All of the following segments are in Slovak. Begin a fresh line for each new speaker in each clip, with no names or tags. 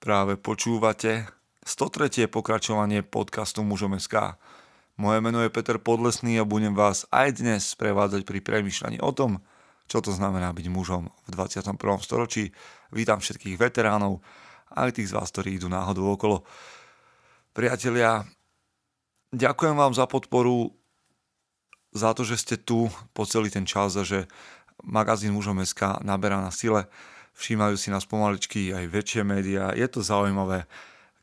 Práve počúvate 103. pokračovanie podcastu Mužom SK. Moje meno je Peter Podlesný a budem vás aj dnes prevádzať pri premyšľaní o tom, čo to znamená byť mužom v 21. storočí. Vítam všetkých veteránov, aj tých z vás, ktorí idú náhodou okolo. Priatelia, ďakujem vám za podporu, za to, že ste tu po celý ten čas a že magazín Mužom SK naberá na sile všímajú si nás pomaličky aj väčšie médiá. Je to zaujímavé,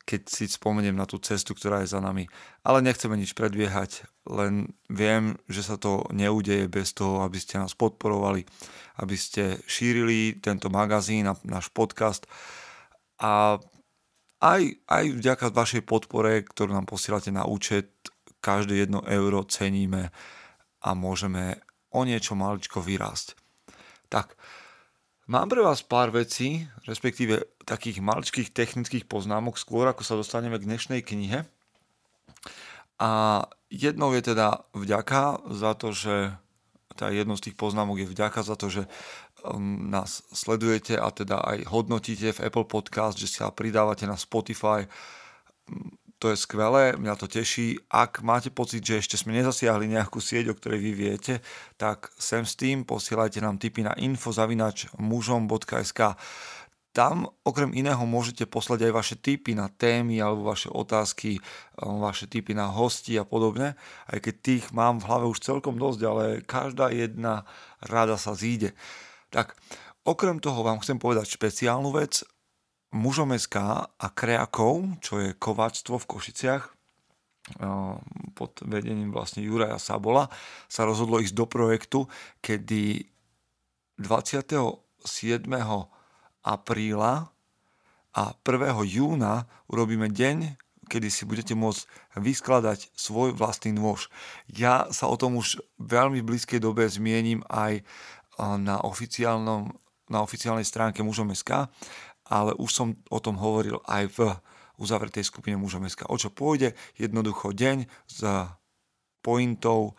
keď si spomeniem na tú cestu, ktorá je za nami. Ale nechceme nič predbiehať, len viem, že sa to neudeje bez toho, aby ste nás podporovali, aby ste šírili tento magazín a náš podcast. A aj, aj vďaka vašej podpore, ktorú nám posielate na účet, každé jedno euro ceníme a môžeme o niečo maličko vyrásť. Tak, Mám pre vás pár vecí, respektíve takých maličkých technických poznámok, skôr ako sa dostaneme k dnešnej knihe. A jednou je teda vďaka za to, že tá jednou z tých poznámok je vďaka za to, že um, nás sledujete a teda aj hodnotíte v Apple Podcast, že sa pridávate na Spotify to je skvelé, mňa to teší. Ak máte pocit, že ešte sme nezasiahli nejakú sieť, o ktorej vy viete, tak sem s tým posielajte nám tipy na info.mužom.sk tam okrem iného môžete poslať aj vaše tipy na témy alebo vaše otázky, um, vaše tipy na hosti a podobne. Aj keď tých mám v hlave už celkom dosť, ale každá jedna rada sa zíde. Tak okrem toho vám chcem povedať špeciálnu vec mužom SK a Kreakov, čo je kováctvo v Košiciach, pod vedením vlastne Juraja Sabola, sa rozhodlo ísť do projektu, kedy 27. apríla a 1. júna urobíme deň, kedy si budete môcť vyskladať svoj vlastný nôž. Ja sa o tom už veľmi v blízkej dobe zmienim aj na, oficiálnom, na oficiálnej stránke mužom.sk ale už som o tom hovoril aj v uzavretej skupine mužom O čo pôjde? Jednoducho deň s pointou,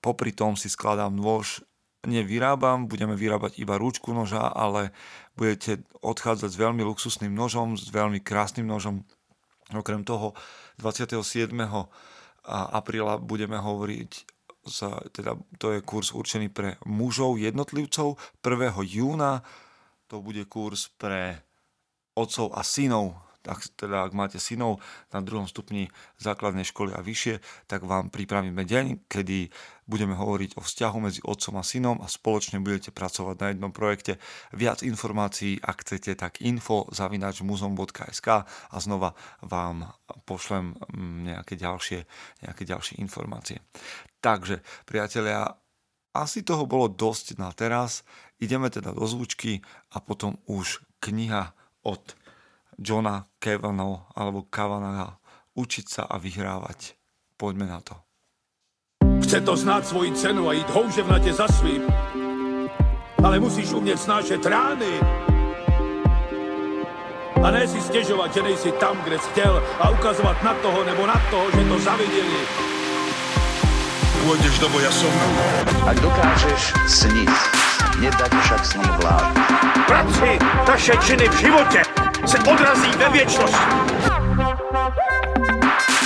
popri tom si skladám nôž, nevyrábam, budeme vyrábať iba rúčku noža, ale budete odchádzať s veľmi luxusným nožom, s veľmi krásnym nožom. Okrem toho 27. apríla budeme hovoriť za, teda to je kurz určený pre mužov jednotlivcov. 1. júna to bude kurz pre otcov a synov. Tak teda, ak máte synov na druhom stupni základnej školy a vyššie, tak vám pripravíme deň, kedy budeme hovoriť o vzťahu medzi otcom a synom a spoločne budete pracovať na jednom projekte. Viac informácií, ak chcete, tak info zavinač muzom.sk a znova vám pošlem mm, nejaké ďalšie, nejaké ďalšie informácie. Takže, priatelia, asi toho bolo dosť na teraz. Ideme teda do zvučky a potom už kniha od Johna Kavanaugh alebo Kavanaugha Učiť sa a vyhrávať. Poďme na to.
Chce to znáť svoji cenu a ísť houževnate za svým. Ale musíš umieť snášať rány. A ne si stežovať, že nejsi tam, kde si chtěl a ukazovať na toho nebo na toho, že to zavideli.
Pôjdeš do boja som.
Ak dokážeš sniť, nedať však sní vlád.
Práci taše činy v živote se odrazí ve věčnosti.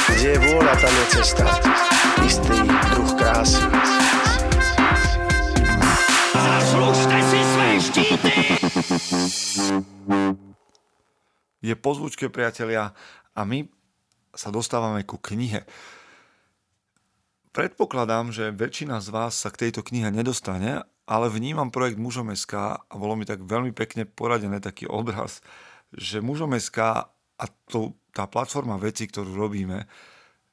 Kde je vôľa, tam je cesta. Istý druh krásy.
Zaslužte si své štíty!
Je po zvučke, priatelia, a my sa dostávame ku knihe. Predpokladám, že väčšina z vás sa k tejto knihe nedostane, ale vnímam projekt Mužom SK a bolo mi tak veľmi pekne poradené taký obraz, že Mužom SK a to, tá platforma veci, ktorú robíme,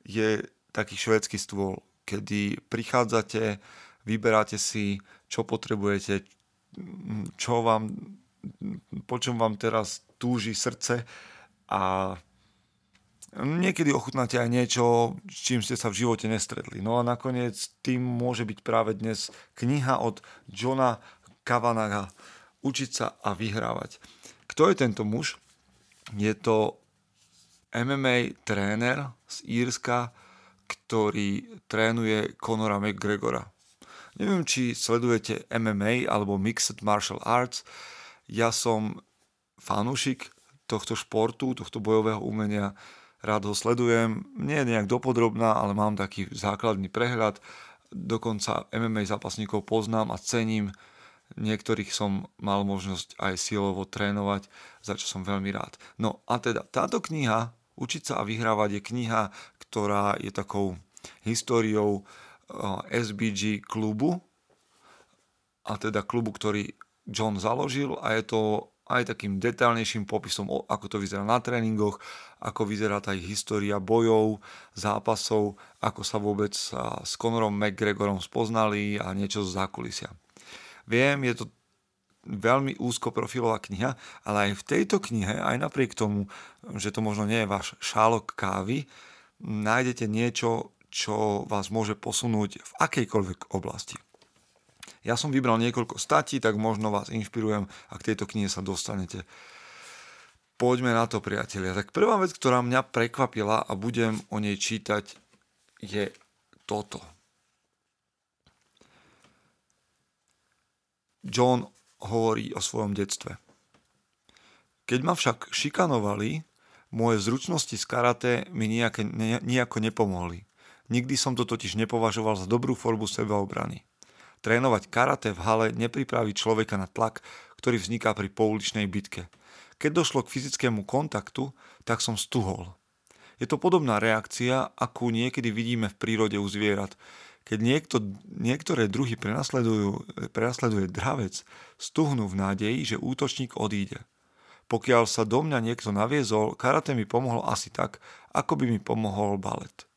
je taký švédsky stôl, kedy prichádzate, vyberáte si, čo potrebujete, čo vám, po čom vám teraz túži srdce a Niekedy ochutnáte aj niečo, s čím ste sa v živote nestretli. No a nakoniec tým môže byť práve dnes kniha od Johna Kavanaga Učiť sa a vyhrávať. Kto je tento muž? Je to MMA tréner z Írska, ktorý trénuje Conora McGregora. Neviem, či sledujete MMA alebo Mixed Martial Arts. Ja som fanúšik tohto športu, tohto bojového umenia. Rád ho sledujem, nie je nejak dopodrobná, ale mám taký základný prehľad. Dokonca MMA zápasníkov poznám a cením. Niektorých som mal možnosť aj silovo trénovať, za čo som veľmi rád. No a teda táto kniha, Učiť sa a vyhrávať, je kniha, ktorá je takou históriou eh, SBG klubu, a teda klubu, ktorý John založil a je to aj takým detailnejším popisom, ako to vyzerá na tréningoch, ako vyzerá tá ich história bojov, zápasov, ako sa vôbec s Conorom McGregorom spoznali a niečo z zákulisia. Viem, je to veľmi úzko profilová kniha, ale aj v tejto knihe, aj napriek tomu, že to možno nie je váš šálok kávy, nájdete niečo, čo vás môže posunúť v akejkoľvek oblasti. Ja som vybral niekoľko statí, tak možno vás inšpirujem a k tejto knihe sa dostanete. Poďme na to, priatelia. Tak prvá vec, ktorá mňa prekvapila a budem o nej čítať, je toto. John hovorí o svojom detstve. Keď ma však šikanovali, moje zručnosti z karate mi nejako, nejako nepomohli. Nikdy som to totiž nepovažoval za dobrú formu sebaobrany. Trénovať karate v hale nepripraví človeka na tlak, ktorý vzniká pri pouličnej bitke. Keď došlo k fyzickému kontaktu, tak som stuhol. Je to podobná reakcia, akú niekedy vidíme v prírode u zvierat. Keď niekto, niektoré druhy prenasleduje dravec, stuhnú v nádeji, že útočník odíde. Pokiaľ sa do mňa niekto naviezol, karate mi pomohlo asi tak, ako by mi pomohol balet.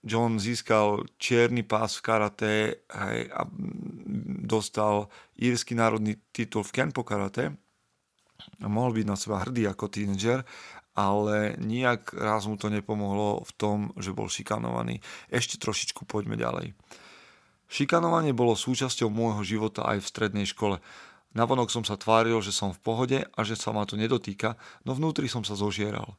John získal čierny pás v karate hej, a dostal írsky národný titul v Kenpo karate. Mohol byť na seba hrdý ako tínedžer, ale nijak raz mu to nepomohlo v tom, že bol šikanovaný. Ešte trošičku poďme ďalej. Šikanovanie bolo súčasťou môjho života aj v strednej škole. Navonok som sa tváril, že som v pohode a že sa ma to nedotýka, no vnútri som sa zožieral.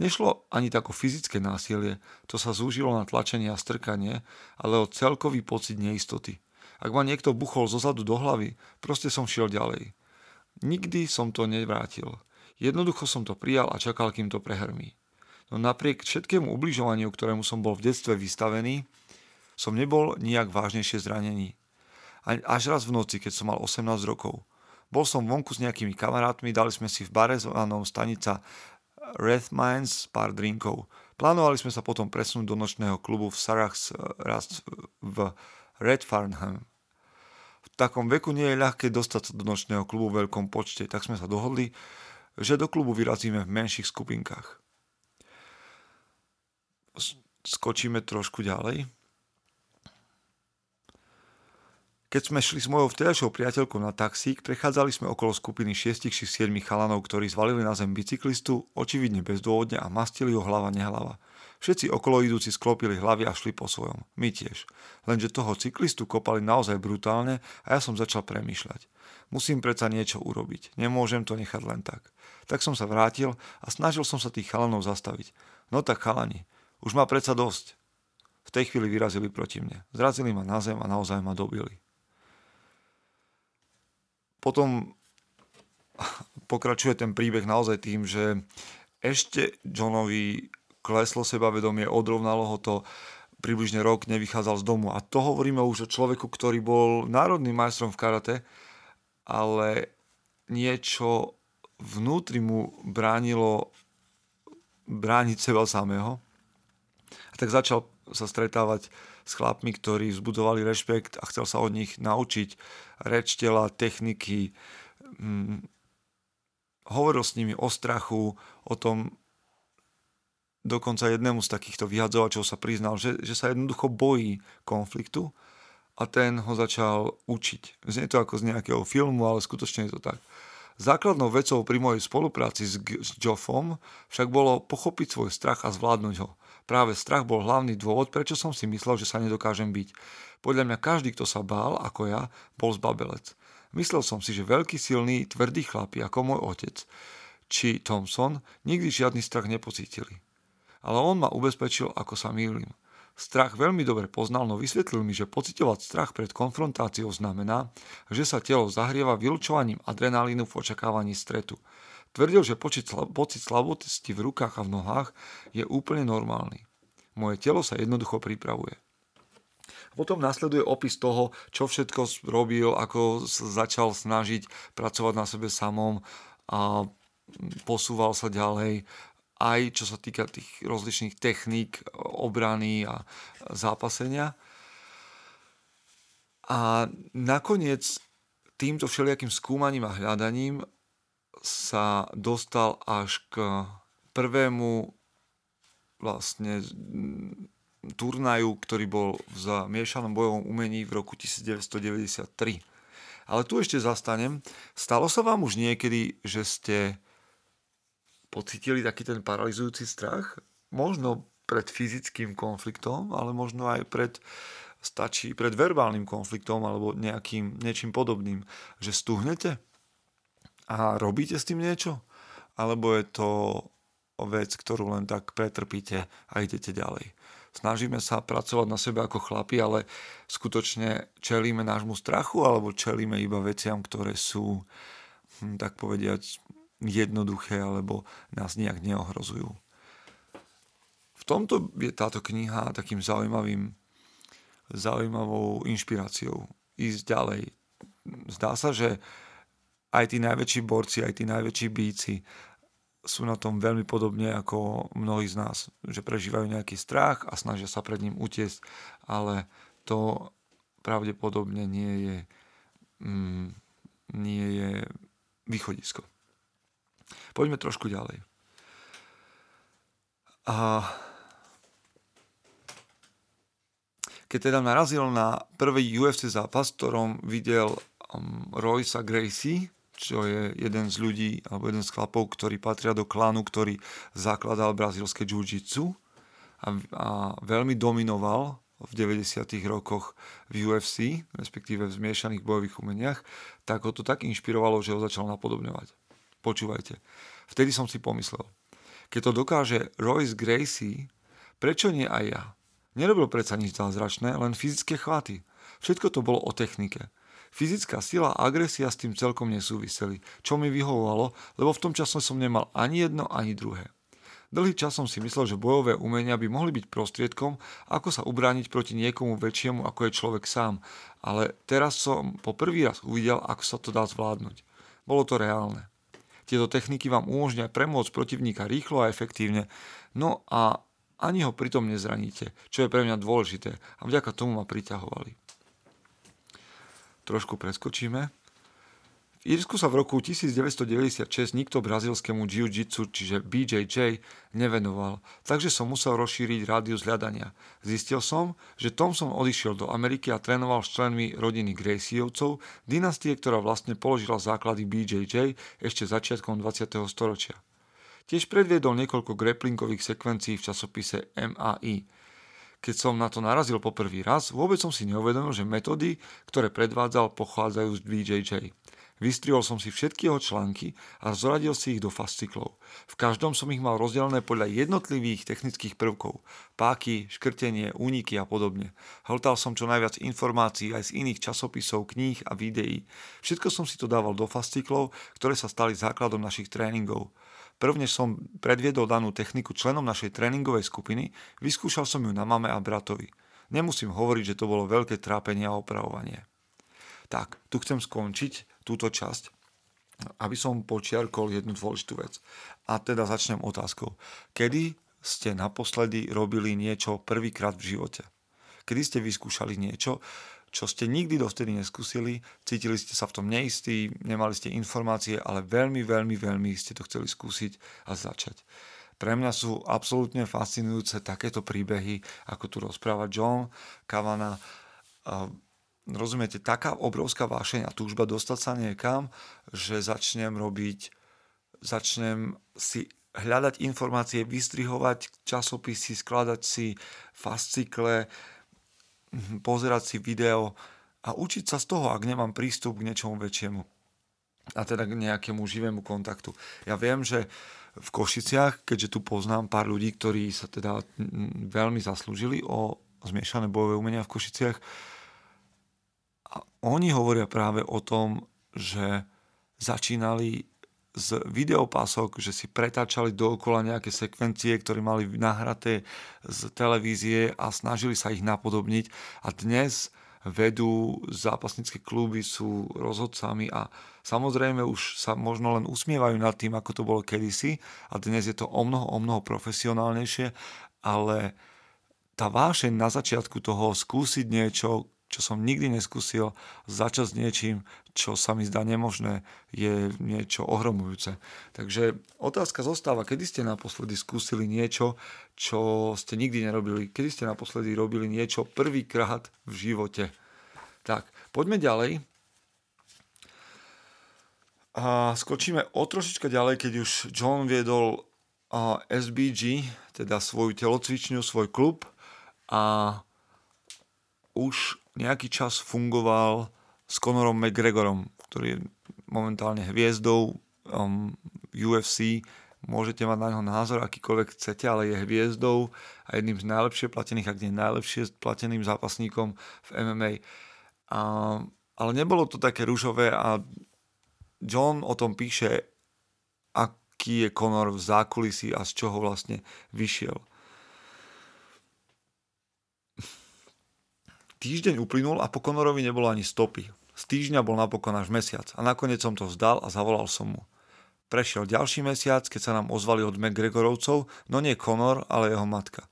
Nešlo ani tak o fyzické násilie, to sa zúžilo na tlačenie a strkanie, ale o celkový pocit neistoty. Ak ma niekto buchol zozadu do hlavy, proste som šiel ďalej. Nikdy som to nevrátil. Jednoducho som to prijal a čakal, kým to prehrmí. No napriek všetkému ubližovaniu, ktorému som bol v detstve vystavený, som nebol nijak vážnejšie zranený. Až raz v noci, keď som mal 18 rokov. Bol som vonku s nejakými kamarátmi, dali sme si v bare zvanom stanica Red Mines pár drinkov. Plánovali sme sa potom presunúť do nočného klubu v Sarachs raz v Red Farnham. V takom veku nie je ľahké dostať sa do nočného klubu v veľkom počte, tak sme sa dohodli, že do klubu vyrazíme v menších skupinkách. Skočíme trošku ďalej. Keď sme šli s mojou vtedajšou priateľkou na taxík, prechádzali sme okolo skupiny 6 či 7 chalanov, ktorí zvalili na zem bicyklistu, očividne bezdôvodne a mastili ho hlava nehlava. Všetci okolo idúci sklopili hlavy a šli po svojom. My tiež. Lenže toho cyklistu kopali naozaj brutálne a ja som začal premýšľať. Musím predsa niečo urobiť. Nemôžem to nechať len tak. Tak som sa vrátil a snažil som sa tých chalanov zastaviť. No tak chalani, už má predsa dosť. V tej chvíli vyrazili proti mne. Zrazili ma na zem a naozaj ma dobili. Potom pokračuje ten príbeh naozaj tým, že ešte Johnovi kleslo sebavedomie, odrovnalo ho to, približne rok nevychádzal z domu. A to hovoríme už o človeku, ktorý bol národným majstrom v karate, ale niečo vnútri mu bránilo brániť seba samého. A tak začal sa stretávať s chlapmi, ktorí vzbudovali rešpekt a chcel sa od nich naučiť reč tela, techniky. Hm, hovoril s nimi o strachu, o tom, dokonca jednému z takýchto vyhadzovačov sa priznal, že, že sa jednoducho bojí konfliktu a ten ho začal učiť. Znie to ako z nejakého filmu, ale skutočne je to tak. Základnou vecou pri mojej spolupráci s, s Joffom však bolo pochopiť svoj strach a zvládnuť ho. Práve strach bol hlavný dôvod, prečo som si myslel, že sa nedokážem byť. Podľa mňa každý, kto sa bál, ako ja, bol zbabelec. Myslel som si, že veľký, silný, tvrdý chlapi, ako môj otec, či Thompson, nikdy žiadny strach nepocítili. Ale on ma ubezpečil, ako sa mýlim. strach veľmi dobre poznal, no vysvetlil mi, že pocitovať strach pred konfrontáciou znamená, že sa telo zahrieva vylúčovaním adrenalínu v očakávaní stretu. Tvrdil, že pocit, slabosti v rukách a v nohách je úplne normálny. Moje telo sa jednoducho pripravuje. Potom nasleduje opis toho, čo všetko robil, ako začal snažiť pracovať na sebe samom a posúval sa ďalej aj čo sa týka tých rozličných techník obrany a zápasenia. A nakoniec týmto všelijakým skúmaním a hľadaním sa dostal až k prvému vlastne turnaju, ktorý bol v zamiešanom bojovom umení v roku 1993. Ale tu ešte zastanem. Stalo sa vám už niekedy, že ste pocítili taký ten paralizujúci strach? Možno pred fyzickým konfliktom, ale možno aj pred stačí pred verbálnym konfliktom alebo nejakým niečím podobným, že stuhnete a robíte s tým niečo? Alebo je to vec, ktorú len tak pretrpíte a idete ďalej? Snažíme sa pracovať na sebe ako chlapi, ale skutočne čelíme nášmu strachu alebo čelíme iba veciam, ktoré sú, hm, tak povediať, jednoduché alebo nás nejak neohrozujú. V tomto je táto kniha takým zaujímavým, zaujímavou inšpiráciou ísť ďalej. Zdá sa, že aj tí najväčší borci, aj tí najväčší bíci sú na tom veľmi podobne ako mnohí z nás, že prežívajú nejaký strach a snažia sa pred ním utiesť, ale to pravdepodobne nie je, mm, nie je východisko. Poďme trošku ďalej. A keď teda narazil na prvý UFC zápas, v ktorom videl um, Roysa Gracie, čo je jeden z ľudí, alebo jeden z chlapov, ktorí patria do klánu, ktorý zakladal brazílske jiu-jitsu a, a veľmi dominoval v 90. rokoch v UFC, respektíve v zmiešaných bojových umeniach, tak ho to tak inšpirovalo, že ho začal napodobňovať. Počúvajte. Vtedy som si pomyslel, keď to dokáže Royce Gracie, prečo nie aj ja? Nerobil predsa nič zázračné, len fyzické chvaty. Všetko to bolo o technike. Fyzická sila a agresia s tým celkom nesúviseli, čo mi vyhovovalo, lebo v tom čase som nemal ani jedno, ani druhé. Dlhý čas som si myslel, že bojové umenia by mohli byť prostriedkom, ako sa ubrániť proti niekomu väčšiemu, ako je človek sám, ale teraz som po prvý raz uvidel, ako sa to dá zvládnuť. Bolo to reálne. Tieto techniky vám umožňujú premôcť protivníka rýchlo a efektívne, no a ani ho pritom nezraníte, čo je pre mňa dôležité a vďaka tomu ma priťahovali. Trošku preskočíme. V Írsku sa v roku 1996 nikto brazilskému jiu-jitsu, čiže BJJ, nevenoval, takže som musel rozšíriť rádius hľadania. Zistil som, že Thompson odišiel do Ameriky a trénoval s členmi rodiny Graciejovcov, dynastie, ktorá vlastne položila základy BJJ ešte začiatkom 20. storočia. Tiež predviedol niekoľko grapplingových sekvencií v časopise MAI. Keď som na to narazil po prvý raz, vôbec som si neuvedomil, že metódy, ktoré predvádzal, pochádzajú z BJJ. Vystrihol som si všetky jeho články a zoradil si ich do fasciklov. V každom som ich mal rozdelené podľa jednotlivých technických prvkov. Páky, škrtenie, úniky a podobne. Hltal som čo najviac informácií aj z iných časopisov, kníh a videí. Všetko som si to dával do fasciklov, ktoré sa stali základom našich tréningov. Prvne som predviedol danú techniku členom našej tréningovej skupiny, vyskúšal som ju na mame a bratovi. Nemusím hovoriť, že to bolo veľké trápenie a opravovanie. Tak, tu chcem skončiť túto časť, aby som počiarkol jednu dôležitú vec. A teda začnem otázkou. Kedy ste naposledy robili niečo prvýkrát v živote? Kedy ste vyskúšali niečo, čo ste nikdy dovtedy neskúsili, cítili ste sa v tom neistí, nemali ste informácie, ale veľmi, veľmi, veľmi ste to chceli skúsiť a začať. Pre mňa sú absolútne fascinujúce takéto príbehy, ako tu rozpráva John Kavana rozumiete, taká obrovská vášeň a túžba dostať sa niekam, že začnem robiť, začnem si hľadať informácie, vystrihovať časopisy, skladať si fascikle, pozerať si video a učiť sa z toho, ak nemám prístup k niečomu väčšiemu. a teda k nejakému živému kontaktu. Ja viem, že v Košiciach, keďže tu poznám pár ľudí, ktorí sa teda veľmi zaslúžili o zmiešané bojové umenia v Košiciach, a oni hovoria práve o tom, že začínali z videopások, že si pretáčali dookola nejaké sekvencie, ktoré mali nahraté z televízie a snažili sa ich napodobniť. A dnes vedú zápasnícke kluby, sú rozhodcami a samozrejme už sa možno len usmievajú nad tým, ako to bolo kedysi a dnes je to o mnoho, o mnoho profesionálnejšie, ale tá vášeň na začiatku toho skúsiť niečo, čo som nikdy neskúsil, začať s niečím, čo sa mi zdá nemožné, je niečo ohromujúce. Takže otázka zostáva, kedy ste naposledy skúsili niečo, čo ste nikdy nerobili, kedy ste naposledy robili niečo prvýkrát v živote. Tak, poďme ďalej. A skočíme o trošička ďalej, keď už John viedol SBG, teda svoju telocvičňu, svoj klub a už nejaký čas fungoval s Conorom McGregorom, ktorý je momentálne hviezdou um, UFC. Môžete mať na neho názor, akýkoľvek chcete, ale je hviezdou a jedným z najlepšie platených, ak nie najlepšie plateným zápasníkom v MMA. A, ale nebolo to také rúžové a John o tom píše, aký je Conor v zákulisí a z čoho vlastne vyšiel. Týždeň uplynul a po Conorovi nebolo ani stopy. Z týždňa bol napokon až mesiac a nakoniec som to vzdal a zavolal som mu. Prešiel ďalší mesiac, keď sa nám ozvali od McGregorovcov, no nie Conor, ale jeho matka.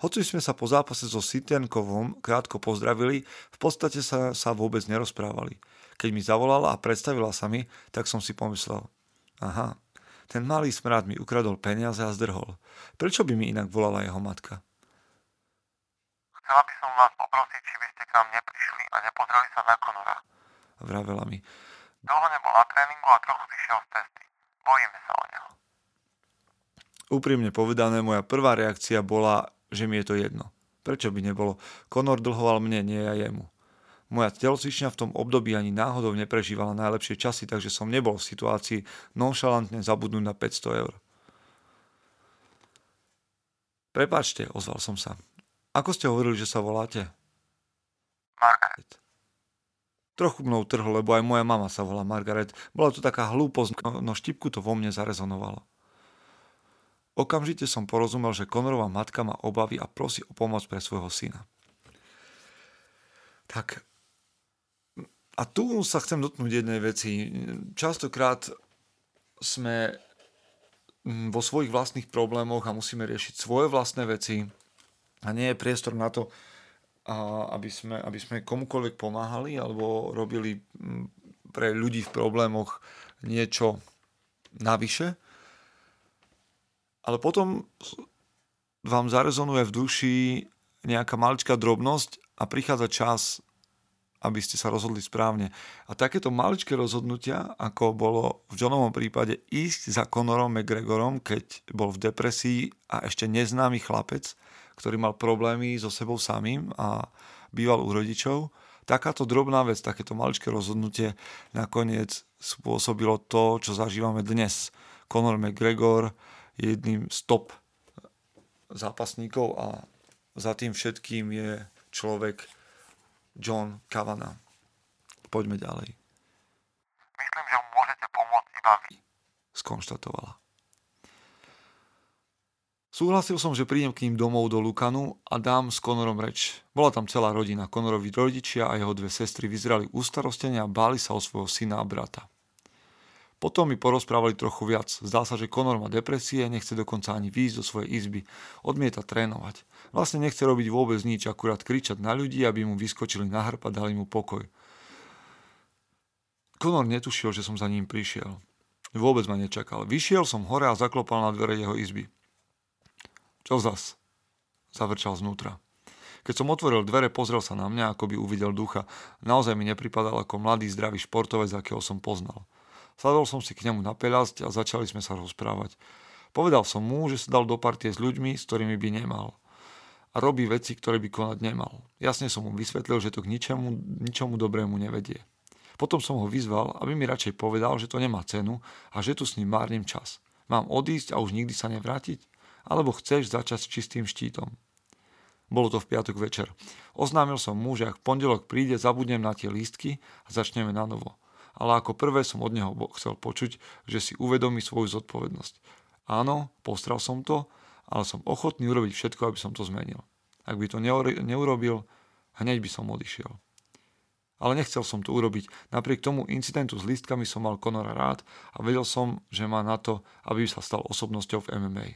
Hoci sme sa po zápase so Sitenkovom krátko pozdravili, v podstate sa, sa vôbec nerozprávali. Keď mi zavolala a predstavila sa mi, tak som si pomyslel, aha, ten malý smrad mi ukradol peniaze a zdrhol. Prečo by mi inak volala jeho matka?
Chcela by som vás poprosiť, či by ste k nám neprišli a nepozreli sa na Konora.
Vravela mi.
Dlho nebol na tréningu a trochu vyšiel z cesty. Bojíme sa o neho.
Úprimne povedané, moja prvá reakcia bola, že mi je to jedno. Prečo by nebolo? Konor dlhoval mne, nie ja jemu. Moja telocvičňa v tom období ani náhodou neprežívala najlepšie časy, takže som nebol v situácii nonšalantne zabudnúť na 500 eur. Prepačte, ozval som sa. Ako ste hovorili, že sa voláte?
Margaret.
Trochu mnou trhlo, lebo aj moja mama sa volá Margaret. Bola to taká hlúposť, no, no štipku to vo mne zarezonovalo. Okamžite som porozumel, že Konorová matka má obavy a prosí o pomoc pre svojho syna. Tak a tu sa chcem dotknúť jednej veci. Častokrát sme vo svojich vlastných problémoch a musíme riešiť svoje vlastné veci a nie je priestor na to, aby sme, aby sme komukoľvek pomáhali alebo robili pre ľudí v problémoch niečo navyše. Ale potom vám zarezonuje v duši nejaká maličká drobnosť a prichádza čas, aby ste sa rozhodli správne. A takéto maličké rozhodnutia, ako bolo v Johnovom prípade ísť za Conorom McGregorom, keď bol v depresii a ešte neznámy chlapec, ktorý mal problémy so sebou samým a býval u rodičov. Takáto drobná vec, takéto maličké rozhodnutie nakoniec spôsobilo to, čo zažívame dnes. Conor McGregor je jedným z top zápasníkov a za tým všetkým je človek John Cavana. Poďme ďalej.
Myslím, že môžete pomôcť iba vy.
Skonštatovala. Súhlasil som, že prídem k ním domov do Lukanu a dám s Konorom reč. Bola tam celá rodina. Konorovi rodičia a jeho dve sestry vyzerali ustarostene a báli sa o svojho syna a brata. Potom mi porozprávali trochu viac. Zdá sa, že Konor má depresie, nechce dokonca ani výjsť do svojej izby. Odmieta trénovať. Vlastne nechce robiť vôbec nič, akurát kričať na ľudí, aby mu vyskočili na hrb a dali mu pokoj. Konor netušil, že som za ním prišiel. Vôbec ma nečakal. Vyšiel som hore a zaklopal na dvere jeho izby. Čo zas? Zavrčal znútra. Keď som otvoril dvere, pozrel sa na mňa, ako by uvidel ducha. Naozaj mi nepripadal ako mladý, zdravý športovec, akého som poznal. Sadol som si k nemu na peľasť a začali sme sa rozprávať. Povedal som mu, že sa dal do partie s ľuďmi, s ktorými by nemal. A robí veci, ktoré by konať nemal. Jasne som mu vysvetlil, že to k ničomu, ničomu dobrému nevedie. Potom som ho vyzval, aby mi radšej povedal, že to nemá cenu a že tu s ním márnim čas. Mám odísť a už nikdy sa nevrátiť? Alebo chceš začať s čistým štítom? Bolo to v piatok večer. Oznámil som mu, že ak pondelok príde, zabudnem na tie lístky a začneme na novo. Ale ako prvé som od neho chcel počuť, že si uvedomí svoju zodpovednosť. Áno, postral som to, ale som ochotný urobiť všetko, aby som to zmenil. Ak by to neurobil, hneď by som odišiel. Ale nechcel som to urobiť. Napriek tomu incidentu s lístkami som mal Conora rád a vedel som, že má na to, aby sa stal osobnosťou v MMA.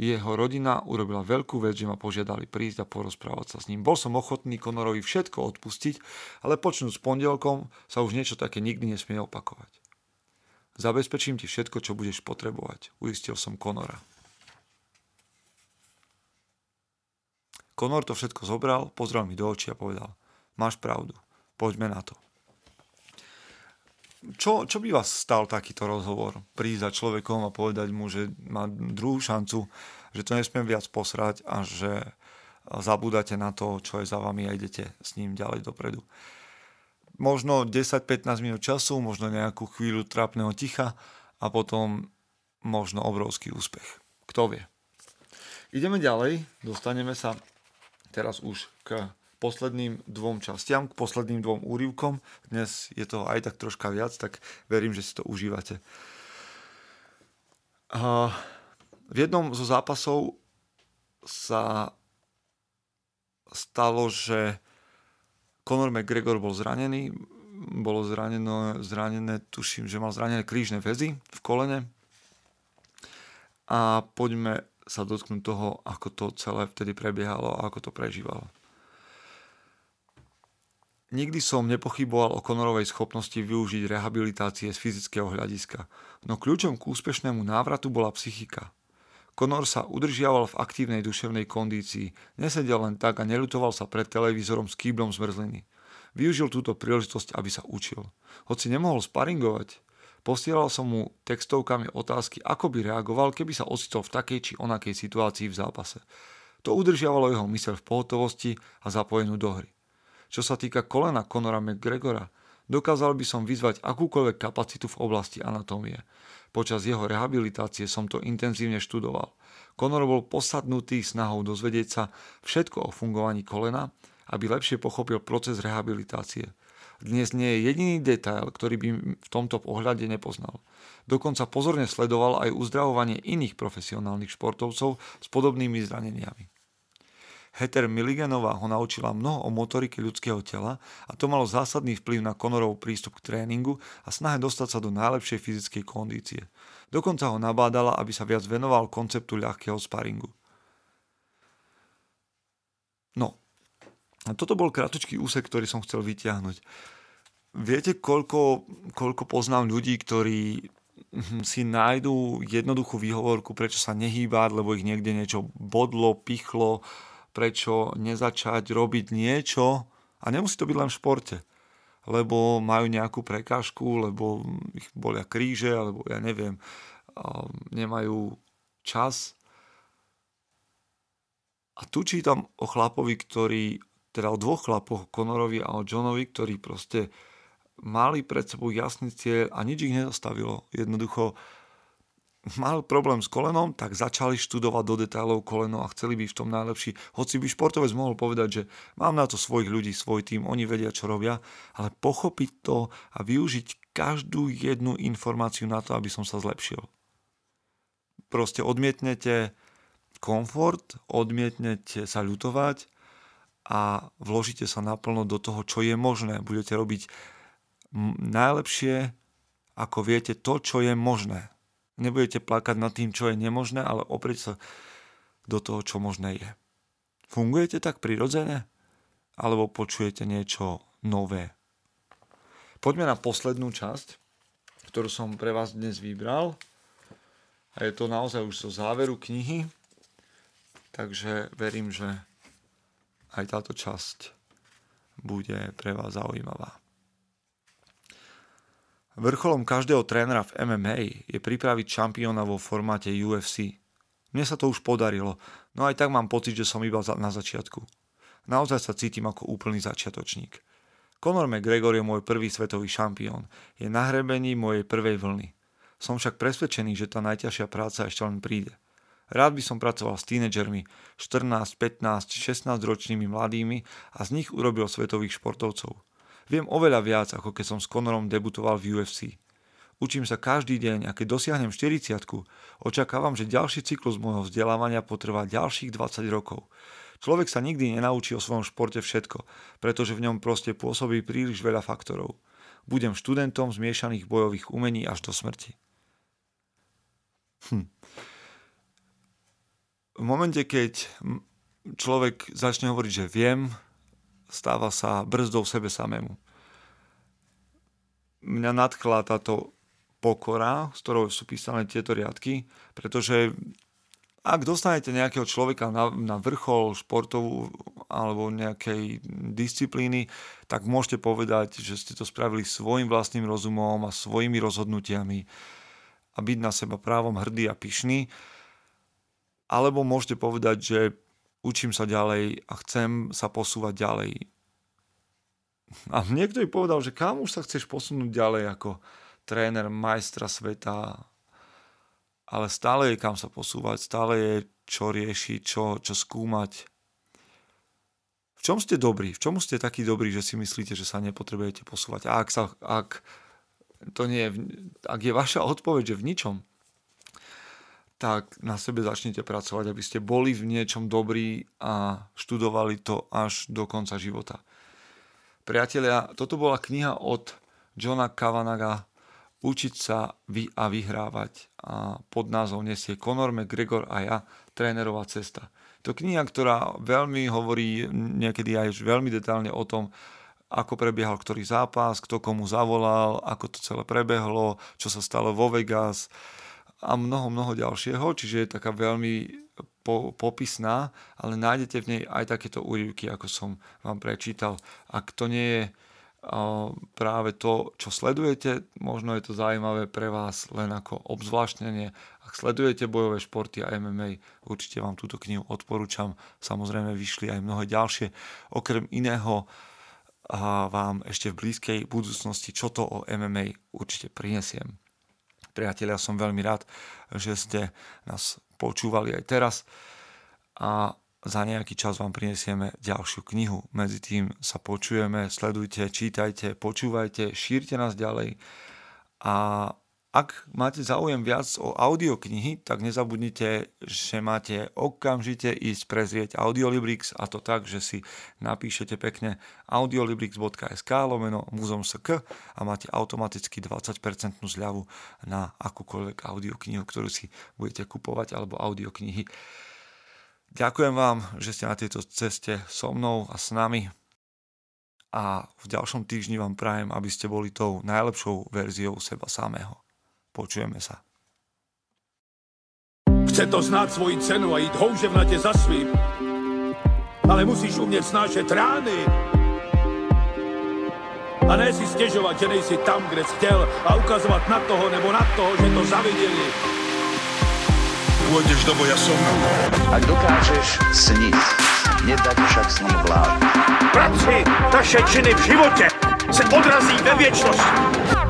Jeho rodina urobila veľkú vec, že ma požiadali prísť a porozprávať sa s ním. Bol som ochotný Conorovi všetko odpustiť, ale počnúť s pondelkom sa už niečo také nikdy nesmie opakovať. Zabezpečím ti všetko, čo budeš potrebovať, uistil som Conora. Conor to všetko zobral, pozrel mi do očí a povedal, máš pravdu, poďme na to. Čo, čo by vás stal takýto rozhovor? Prísť za človekom a povedať mu, že má druhú šancu, že to nesmiem viac posrať a že zabúdate na to, čo je za vami a idete s ním ďalej dopredu. Možno 10-15 minút času, možno nejakú chvíľu trápneho ticha a potom možno obrovský úspech. Kto vie? Ideme ďalej, dostaneme sa teraz už k posledným dvom častiam, k posledným dvom úrivkom. Dnes je to aj tak troška viac, tak verím, že si to užívate. V jednom zo zápasov sa stalo, že Conor McGregor bol zranený, bolo zranené, zranené, tuším, že mal zranené krížne väzy v kolene. A poďme sa dotknúť toho, ako to celé vtedy prebiehalo a ako to prežívalo. Nikdy som nepochyboval o Konorovej schopnosti využiť rehabilitácie z fyzického hľadiska, no kľúčom k úspešnému návratu bola psychika. Konor sa udržiaval v aktívnej duševnej kondícii, nesedel len tak a nelutoval sa pred televízorom s kýblom zmrzliny. Využil túto príležitosť, aby sa učil. Hoci nemohol sparingovať, posielal som mu textovkami otázky, ako by reagoval, keby sa ocitol v takej či onakej situácii v zápase. To udržiavalo jeho myseľ v pohotovosti a zapojenú do hry. Čo sa týka kolena Conora McGregora, dokázal by som vyzvať akúkoľvek kapacitu v oblasti anatómie. Počas jeho rehabilitácie som to intenzívne študoval. Conor bol posadnutý snahou dozvedieť sa všetko o fungovaní kolena, aby lepšie pochopil proces rehabilitácie. Dnes nie je jediný detail, ktorý by v tomto pohľade nepoznal. Dokonca pozorne sledoval aj uzdravovanie iných profesionálnych športovcov s podobnými zraneniami. Heter Milliganová ho naučila mnoho o motorike ľudského tela a to malo zásadný vplyv na Konorov prístup k tréningu a snahe dostať sa do najlepšej fyzickej kondície. Dokonca ho nabádala, aby sa viac venoval konceptu ľahkého sparingu. No, a toto bol kratučký úsek, ktorý som chcel vyťahnuť. Viete, koľko, koľko poznám ľudí, ktorí si nájdú jednoduchú výhovorku, prečo sa nehýbať, lebo ich niekde niečo bodlo, pichlo, prečo nezačať robiť niečo, a nemusí to byť len v športe, lebo majú nejakú prekážku, lebo ich bolia kríže, alebo ja neviem, nemajú čas. A tu čítam o chlapovi, ktorý, teda o dvoch chlapoch, Conorovi a o Johnovi, ktorí proste mali pred sebou jasný cieľ a nič ich nezastavilo. Jednoducho mal problém s kolenom, tak začali študovať do detailov koleno a chceli byť v tom najlepší. Hoci by športovec mohol povedať, že mám na to svojich ľudí, svoj tým, oni vedia, čo robia, ale pochopiť to a využiť každú jednu informáciu na to, aby som sa zlepšil. Proste odmietnete komfort, odmietnete sa ľutovať a vložíte sa naplno do toho, čo je možné. Budete robiť najlepšie, ako viete, to, čo je možné. Nebudete plakať nad tým, čo je nemožné, ale oprieť sa do toho, čo možné je. Fungujete tak prirodzene? Alebo počujete niečo nové? Poďme na poslednú časť, ktorú som pre vás dnes vybral. A je to naozaj už zo záveru knihy. Takže verím, že aj táto časť bude pre vás zaujímavá. Vrcholom každého trénera v MMA je pripraviť šampióna vo formáte UFC. Mne sa to už podarilo, no aj tak mám pocit, že som iba na začiatku. Naozaj sa cítim ako úplný začiatočník. Conor McGregor je môj prvý svetový šampión. Je na hrebení mojej prvej vlny. Som však presvedčený, že tá najťažšia práca ešte len príde. Rád by som pracoval s tínedžermi, 14, 15, 16 ročnými mladými a z nich urobil svetových športovcov. Viem oveľa viac, ako keď som s Conorom debutoval v UFC. Učím sa každý deň a keď dosiahnem 40 očakávam, že ďalší cyklus môjho vzdelávania potrvá ďalších 20 rokov. Človek sa nikdy nenaučí o svojom športe všetko, pretože v ňom proste pôsobí príliš veľa faktorov. Budem študentom zmiešaných bojových umení až do smrti. Hm. V momente, keď človek začne hovoriť, že viem, stáva sa brzdou sebe samému. Mňa nadchla táto pokora, s ktorou sú písané tieto riadky, pretože ak dostanete nejakého človeka na, na vrchol športovú alebo nejakej disciplíny, tak môžete povedať, že ste to spravili svojim vlastným rozumom a svojimi rozhodnutiami a byť na seba právom hrdý a pyšný. Alebo môžete povedať, že učím sa ďalej a chcem sa posúvať ďalej. A niekto mi povedal, že kam už sa chceš posunúť ďalej ako tréner majstra sveta ale stále je kam sa posúvať, stále je čo riešiť, čo, čo skúmať. V čom ste dobrí? V čom ste takí dobrí, že si myslíte, že sa nepotrebujete posúvať? A ak, sa, ak, to nie je, ak je vaša odpoveď, že v ničom, tak na sebe začnite pracovať, aby ste boli v niečom dobrí a študovali to až do konca života. Priatelia, toto bola kniha od Johna Kavanaga Učiť sa vy a vyhrávať a pod názvom nesie Conor McGregor a ja, trénerová cesta. To kniha, ktorá veľmi hovorí niekedy aj veľmi detálne o tom, ako prebiehal ktorý zápas, kto komu zavolal, ako to celé prebehlo, čo sa stalo vo Vegas a mnoho, mnoho ďalšieho, čiže je taká veľmi po, popisná, ale nájdete v nej aj takéto úryvky, ako som vám prečítal. Ak to nie je práve to, čo sledujete. Možno je to zaujímavé pre vás len ako obzvláštnenie. Ak sledujete bojové športy a MMA, určite vám túto knihu odporúčam. Samozrejme vyšli aj mnohé ďalšie. Okrem iného vám ešte v blízkej budúcnosti, čo to o MMA určite prinesiem. Priatelia, som veľmi rád, že ste nás počúvali aj teraz a za nejaký čas vám prinesieme ďalšiu knihu. Medzi tým sa počujeme, sledujte, čítajte, počúvajte, šírte nás ďalej a ak máte záujem viac o audioknihy, tak nezabudnite, že máte okamžite ísť prezrieť Audiolibrix a to tak, že si napíšete pekne audiolibrix.sk lomeno muzom.sk a máte automaticky 20% zľavu na akúkoľvek audioknihu, ktorú si budete kupovať alebo audioknihy. Ďakujem vám, že ste na tejto ceste so mnou a s nami a v ďalšom týždni vám prajem, aby ste boli tou najlepšou verziou seba samého. Počujeme sa.
Chce to znáť svoji cenu a ísť houževnate za svým. Ale musíš umieť snášať rány. A ne si stiežovať, že nejsi tam, kde si chcel a ukazovať na toho nebo na toho, že to zavideli
pôjdeš do boja som.
Ak dokážeš sniť, nedať však sním vlád.
Práci taše činy v živote se odrazí ve viečnosti.